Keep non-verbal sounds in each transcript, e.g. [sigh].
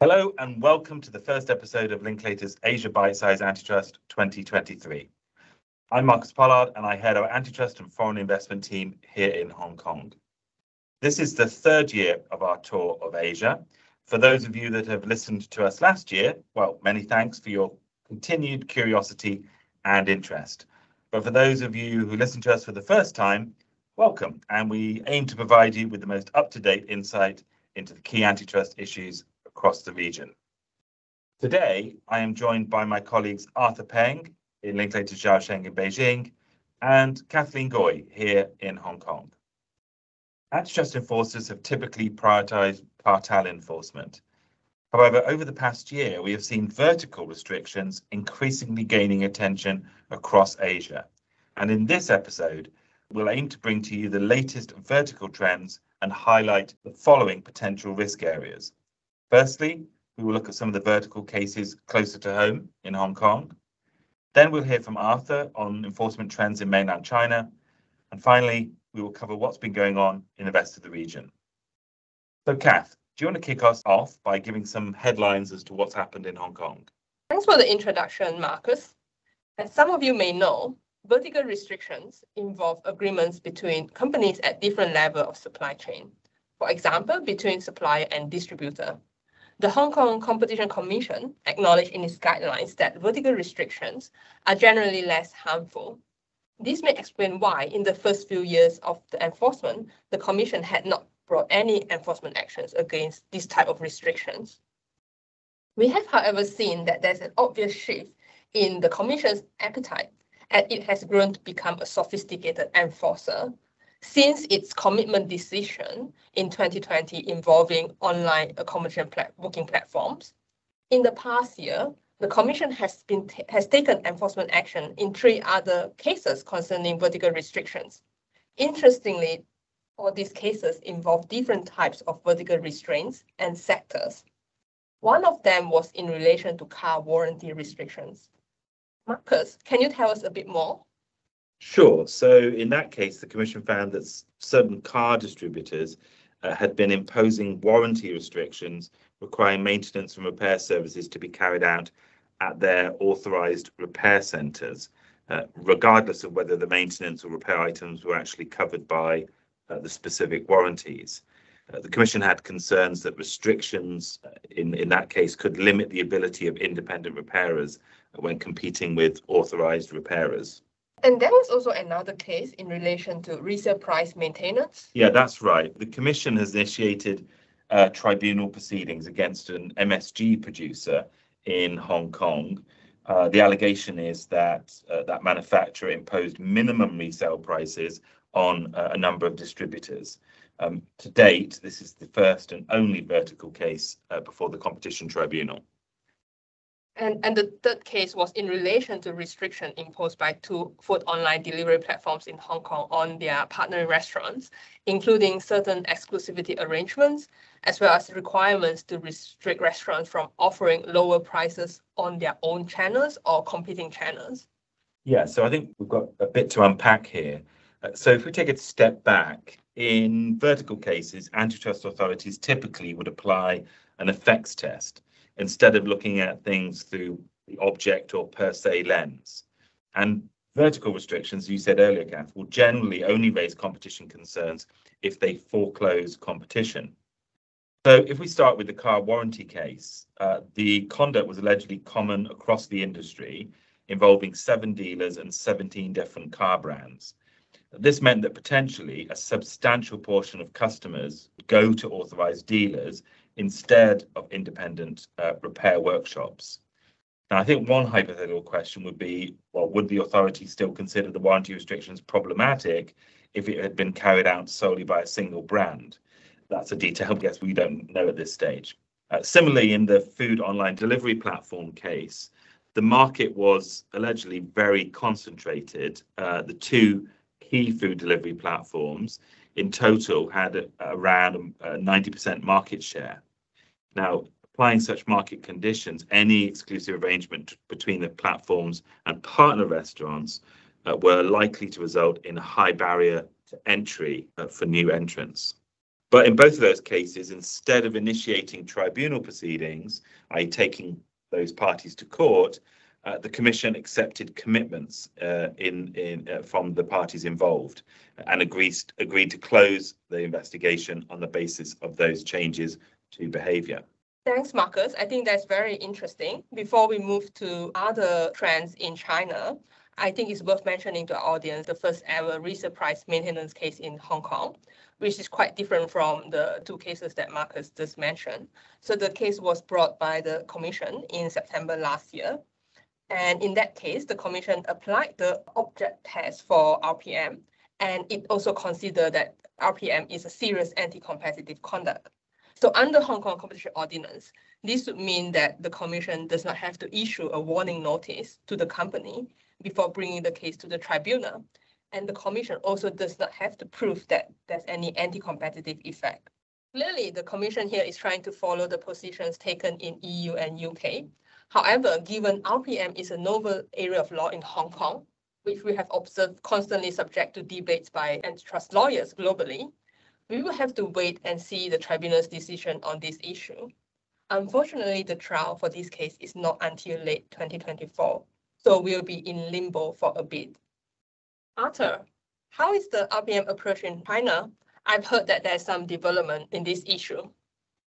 Hello, and welcome to the first episode of Linklaters Asia Bitesize Antitrust 2023. I'm Marcus Pollard, and I head our antitrust and foreign investment team here in Hong Kong. This is the third year of our tour of Asia. For those of you that have listened to us last year, well, many thanks for your continued curiosity and interest. But for those of you who listen to us for the first time, welcome, and we aim to provide you with the most up-to-date insight into the key antitrust issues across the region. Today, I am joined by my colleagues, Arthur Peng in Linklaters Zhaosheng in Beijing, and Kathleen Goy here in Hong Kong. Antitrust enforcers have typically prioritized cartel enforcement. However, over the past year, we have seen vertical restrictions increasingly gaining attention across Asia. And in this episode, we'll aim to bring to you the latest vertical trends and highlight the following potential risk areas. Firstly, we will look at some of the vertical cases closer to home in Hong Kong. Then we'll hear from Arthur on enforcement trends in mainland China. And finally, we will cover what's been going on in the rest of the region. So, Kath, do you want to kick us off by giving some headlines as to what's happened in Hong Kong? Thanks for the introduction, Marcus. As some of you may know, vertical restrictions involve agreements between companies at different levels of supply chain. For example, between supplier and distributor. The Hong Kong Competition Commission acknowledged in its guidelines that vertical restrictions are generally less harmful. This may explain why, in the first few years of the enforcement, the Commission had not brought any enforcement actions against this type of restrictions. We have, however, seen that there's an obvious shift in the Commission's appetite as it has grown to become a sophisticated enforcer since its commitment decision in 2020 involving online accommodation plat booking platforms. In the past year, the Commission has, been has taken enforcement action in three other cases concerning vertical restrictions. Interestingly, all these cases involve different types of vertical restraints and sectors. One of them was in relation to car warranty restrictions. Marcus, can you tell us a bit more? Sure. So in that case, the Commission found that certain car distributors uh, had been imposing warranty restrictions requiring maintenance and repair services to be carried out at their authorised repair centres, uh, regardless of whether the maintenance or repair items were actually covered by uh, the specific warranties. Uh, the Commission had concerns that restrictions uh, in, in that case could limit the ability of independent repairers when competing with authorised repairers. And there was also another case in relation to resale price maintenance. Yeah, that's right. The Commission has initiated uh, tribunal proceedings against an MSG producer in Hong Kong. Uh, the allegation is that uh, that manufacturer imposed minimum resale prices on uh, a number of distributors. Um, to date, this is the first and only vertical case uh, before the Competition Tribunal. And, and the third case was in relation to restriction imposed by two food online delivery platforms in Hong Kong on their partner restaurants, including certain exclusivity arrangements, as well as requirements to restrict restaurants from offering lower prices on their own channels or competing channels. Yeah, so I think we've got a bit to unpack here. Uh, so if we take a step back, in vertical cases, antitrust authorities typically would apply an effects test instead of looking at things through the object or per se lens. And vertical restrictions, you said earlier, Kath, will generally only raise competition concerns if they foreclose competition. So if we start with the car warranty case, uh, the conduct was allegedly common across the industry, involving seven dealers and 17 different car brands. This meant that potentially a substantial portion of customers go to authorized dealers instead of independent uh, repair workshops. Now, I think one hypothetical question would be, well, would the authority still consider the warranty restrictions problematic if it had been carried out solely by a single brand? That's a detail, [laughs] I guess we don't know at this stage. Uh, similarly, in the food online delivery platform case, the market was allegedly very concentrated. Uh, the two key food delivery platforms in total had around a 90% market share. Now, applying such market conditions, any exclusive arrangement between the platforms and partner restaurants uh, were likely to result in a high barrier to entry uh, for new entrants. But in both of those cases, instead of initiating tribunal proceedings, i.e., taking those parties to court, uh, the Commission accepted commitments uh, in, in, uh, from the parties involved and agreed, agreed to close the investigation on the basis of those changes to behaviour. Thanks, Marcus. I think that's very interesting. Before we move to other trends in China, I think it's worth mentioning to our audience the first ever resale price maintenance case in Hong Kong, which is quite different from the two cases that Marcus just mentioned. So the case was brought by the Commission in September last year. And in that case, the Commission applied the object test for RPM, and it also considered that RPM is a serious anti-competitive conduct. So under Hong Kong Competition Ordinance, this would mean that the Commission does not have to issue a warning notice to the company before bringing the case to the tribunal. And the Commission also does not have to prove that there's any anti-competitive effect. Clearly, the Commission here is trying to follow the positions taken in EU and UK, However, given RPM is a novel area of law in Hong Kong, which we have observed constantly subject to debates by antitrust lawyers globally, we will have to wait and see the tribunal's decision on this issue. Unfortunately, the trial for this case is not until late 2024, so we'll be in limbo for a bit. Arthur, how is the RPM approach in China? I've heard that there's some development in this issue.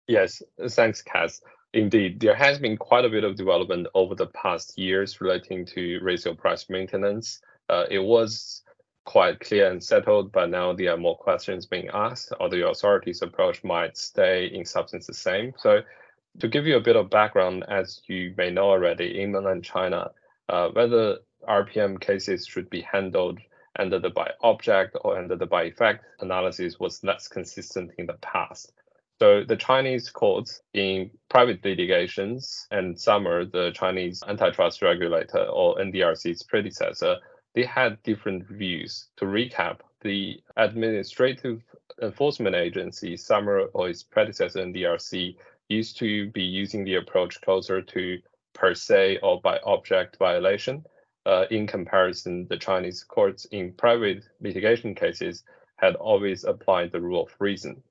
Yes, thanks, Cass. Indeed, there has been quite a bit of development over the past years relating to resale price maintenance. Uh, it was quite clear and settled, but now there are more questions being asked, although the authorities' approach might stay in substance the same. So to give you a bit of background, as you may know already, in mainland China, uh, whether RPM cases should be handled under the by object or under the by effect analysis was less consistent in the past. So the Chinese courts in private litigations and SAMR, the Chinese antitrust regulator or NDRC's predecessor, they had different views. To recap, the administrative enforcement agency, SAMR or its predecessor NDRC, used to be using the approach closer to per se or by object violation. Uh, in comparison, the Chinese courts in private litigation cases had always applied the rule of reason.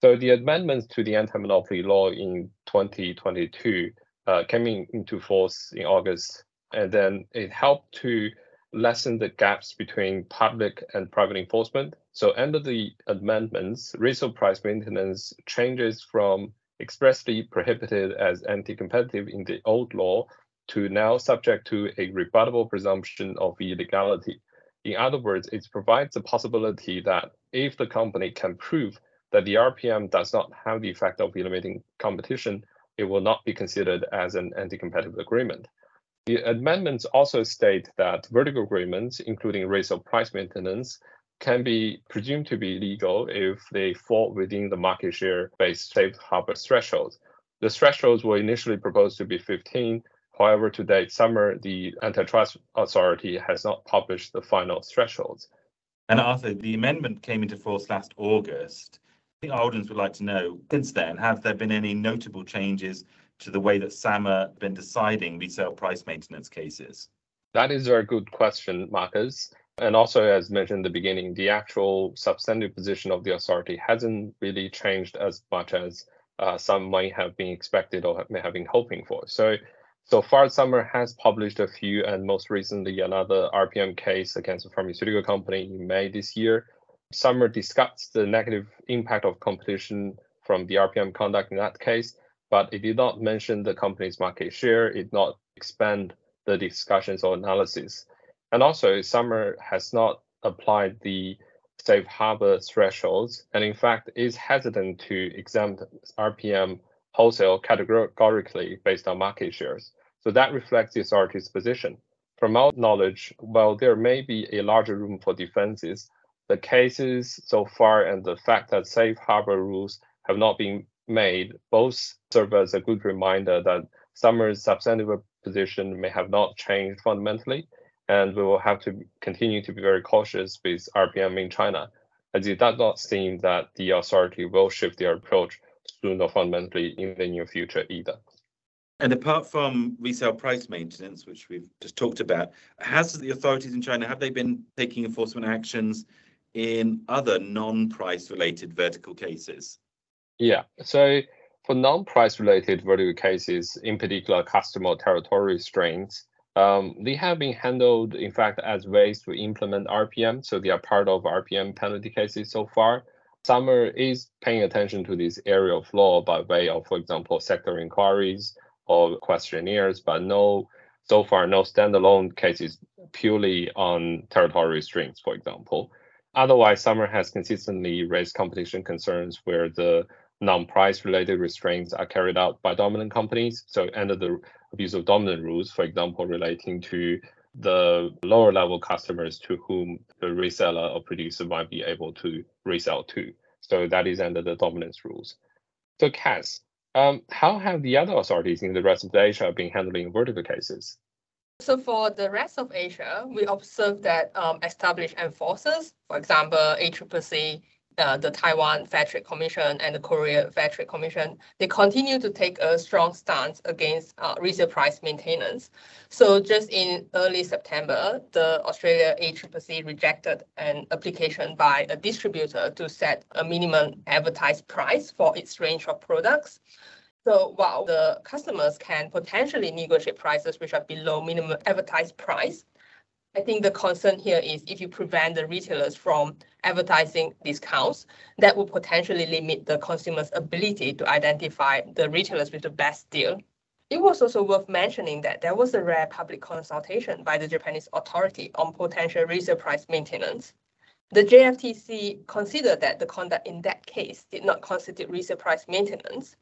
So the amendments to the anti-monopoly law in 2022 uh, came in, into force in August, and then it helped to lessen the gaps between public and private enforcement. So under the amendments, resale price maintenance changes from expressly prohibited as anti-competitive in the old law to now subject to a rebuttable presumption of illegality. In other words, it provides the possibility that if the company can prove that the RPM does not have the effect of eliminating competition, it will not be considered as an anti-competitive agreement. The amendments also state that vertical agreements, including resale price maintenance, can be presumed to be legal if they fall within the market share-based safe harbor thresholds. The thresholds were initially proposed to be 15. However, to date, SAMR, the antitrust authority, has not published the final thresholds. And Arthur, the amendment came into force last August I think our audience would like to know since then, have there been any notable changes to the way that SAMR has been deciding resale price maintenance cases? That is a very good question, Marcus. And also, as mentioned in the beginning, the actual substantive position of the authority hasn't really changed as much as uh, some might have been expected or may have been hoping for. So, so far, SAMR has published a few, and most recently, another RPM case against a pharmaceutical company in May this year, SAMR discussed the negative impact of competition from the RPM conduct in that case, but it did not mention the company's market share. It did not expand the discussions or analysis. And also, SAMR has not applied the safe harbor thresholds, and in fact is hesitant to exempt RPM wholesale categorically based on market shares. So that reflects the authority's position. From our knowledge, while there may be a larger room for defenses, the cases so far and the fact that safe harbor rules have not been made both serve as a good reminder that SAMR's substantive position may have not changed fundamentally, and we will have to continue to be very cautious with RPM in China, as it does not seem that the authority will shift their approach soon or fundamentally in the near future either. And apart from resale price maintenance, which we've just talked about, has the authorities in China have they been taking enforcement actions in other non-price related vertical cases? Yeah. So for non-price related vertical cases, in particular customer territory restraints, um, they have been handled, in fact, as ways to implement RPM. So they are part of RPM penalty cases so far. SAMR is paying attention to this area of law by way of, for example, sector inquiries or questionnaires, but no, so far, no standalone cases purely on territory restraints, for example. Otherwise, SAMR has consistently raised competition concerns where the non-price related restraints are carried out by dominant companies. So under the abuse of dominant rules, for example, relating to the lower level customers to whom the reseller or producer might be able to resell to. So that is under the dominance rules. So Cass, um, how have the other authorities in the rest of Asia been handling vertical cases? So for the rest of Asia, we observe that um, established enforcers, for example, ACCC, uh, the Taiwan Fair Trade Commission and the Korea Fair Trade Commission, they continue to take a strong stance against uh, resale price maintenance. So just in early September, the Australia ACCC rejected an application by a distributor to set a minimum advertised price for its range of products. So while the customers can potentially negotiate prices which are below minimum advertised price, I think the concern here is if you prevent the retailers from advertising discounts, that will potentially limit the consumer's ability to identify the retailers with the best deal. It was also worth mentioning that there was a rare public consultation by the Japanese authority on potential resale price maintenance. The JFTC considered that the conduct in that case did not constitute resale price maintenance.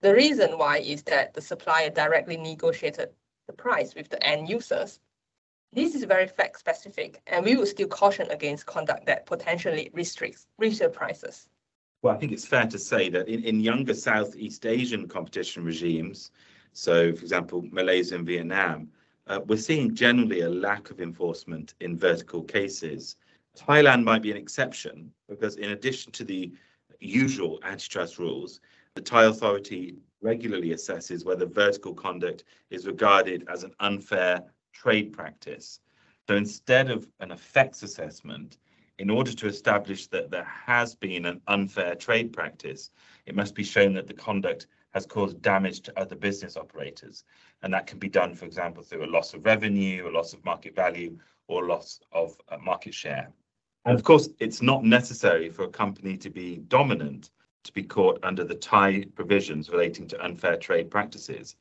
The reason why is that the supplier directly negotiated the price with the end users this is very fact specific, and we will still caution against conduct that potentially restricts resale prices. Well, I think it's fair to say that in, in younger Southeast Asian competition regimes, so for example, Malaysia and Vietnam, uh, we're seeing generally a lack of enforcement in vertical cases. Thailand might be an exception because, in addition to the usual antitrust rules, the Thai authority regularly assesses whether vertical conduct is regarded as an unfair trade practice. So instead of an effects assessment, in order to establish that there has been an unfair trade practice, it must be shown that the conduct has caused damage to other business operators. And that can be done, for example, through a loss of revenue, a loss of market value, or loss of uh, market share. And of course, it's not necessary for a company to be dominant to be caught under the Thai provisions relating to unfair trade practices.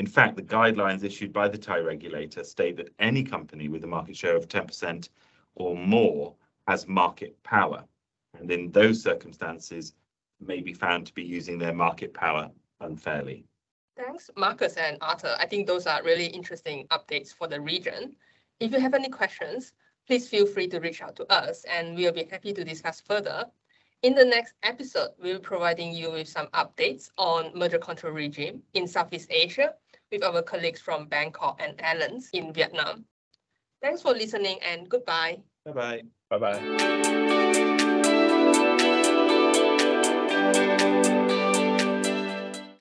In fact, the guidelines issued by the Thai regulator state that any company with a market share of 10% or more has market power. And in those circumstances, may be found to be using their market power unfairly. Thanks, Marcus and Arthur. I think those are really interesting updates for the region. If you have any questions, please feel free to reach out to us and we'll be happy to discuss further. In the next episode, we'll be providing you with some updates on merger control regime in Southeast Asia with our colleagues from Bangkok and Allens in Vietnam. Thanks for listening and goodbye. Bye-bye. Bye-bye.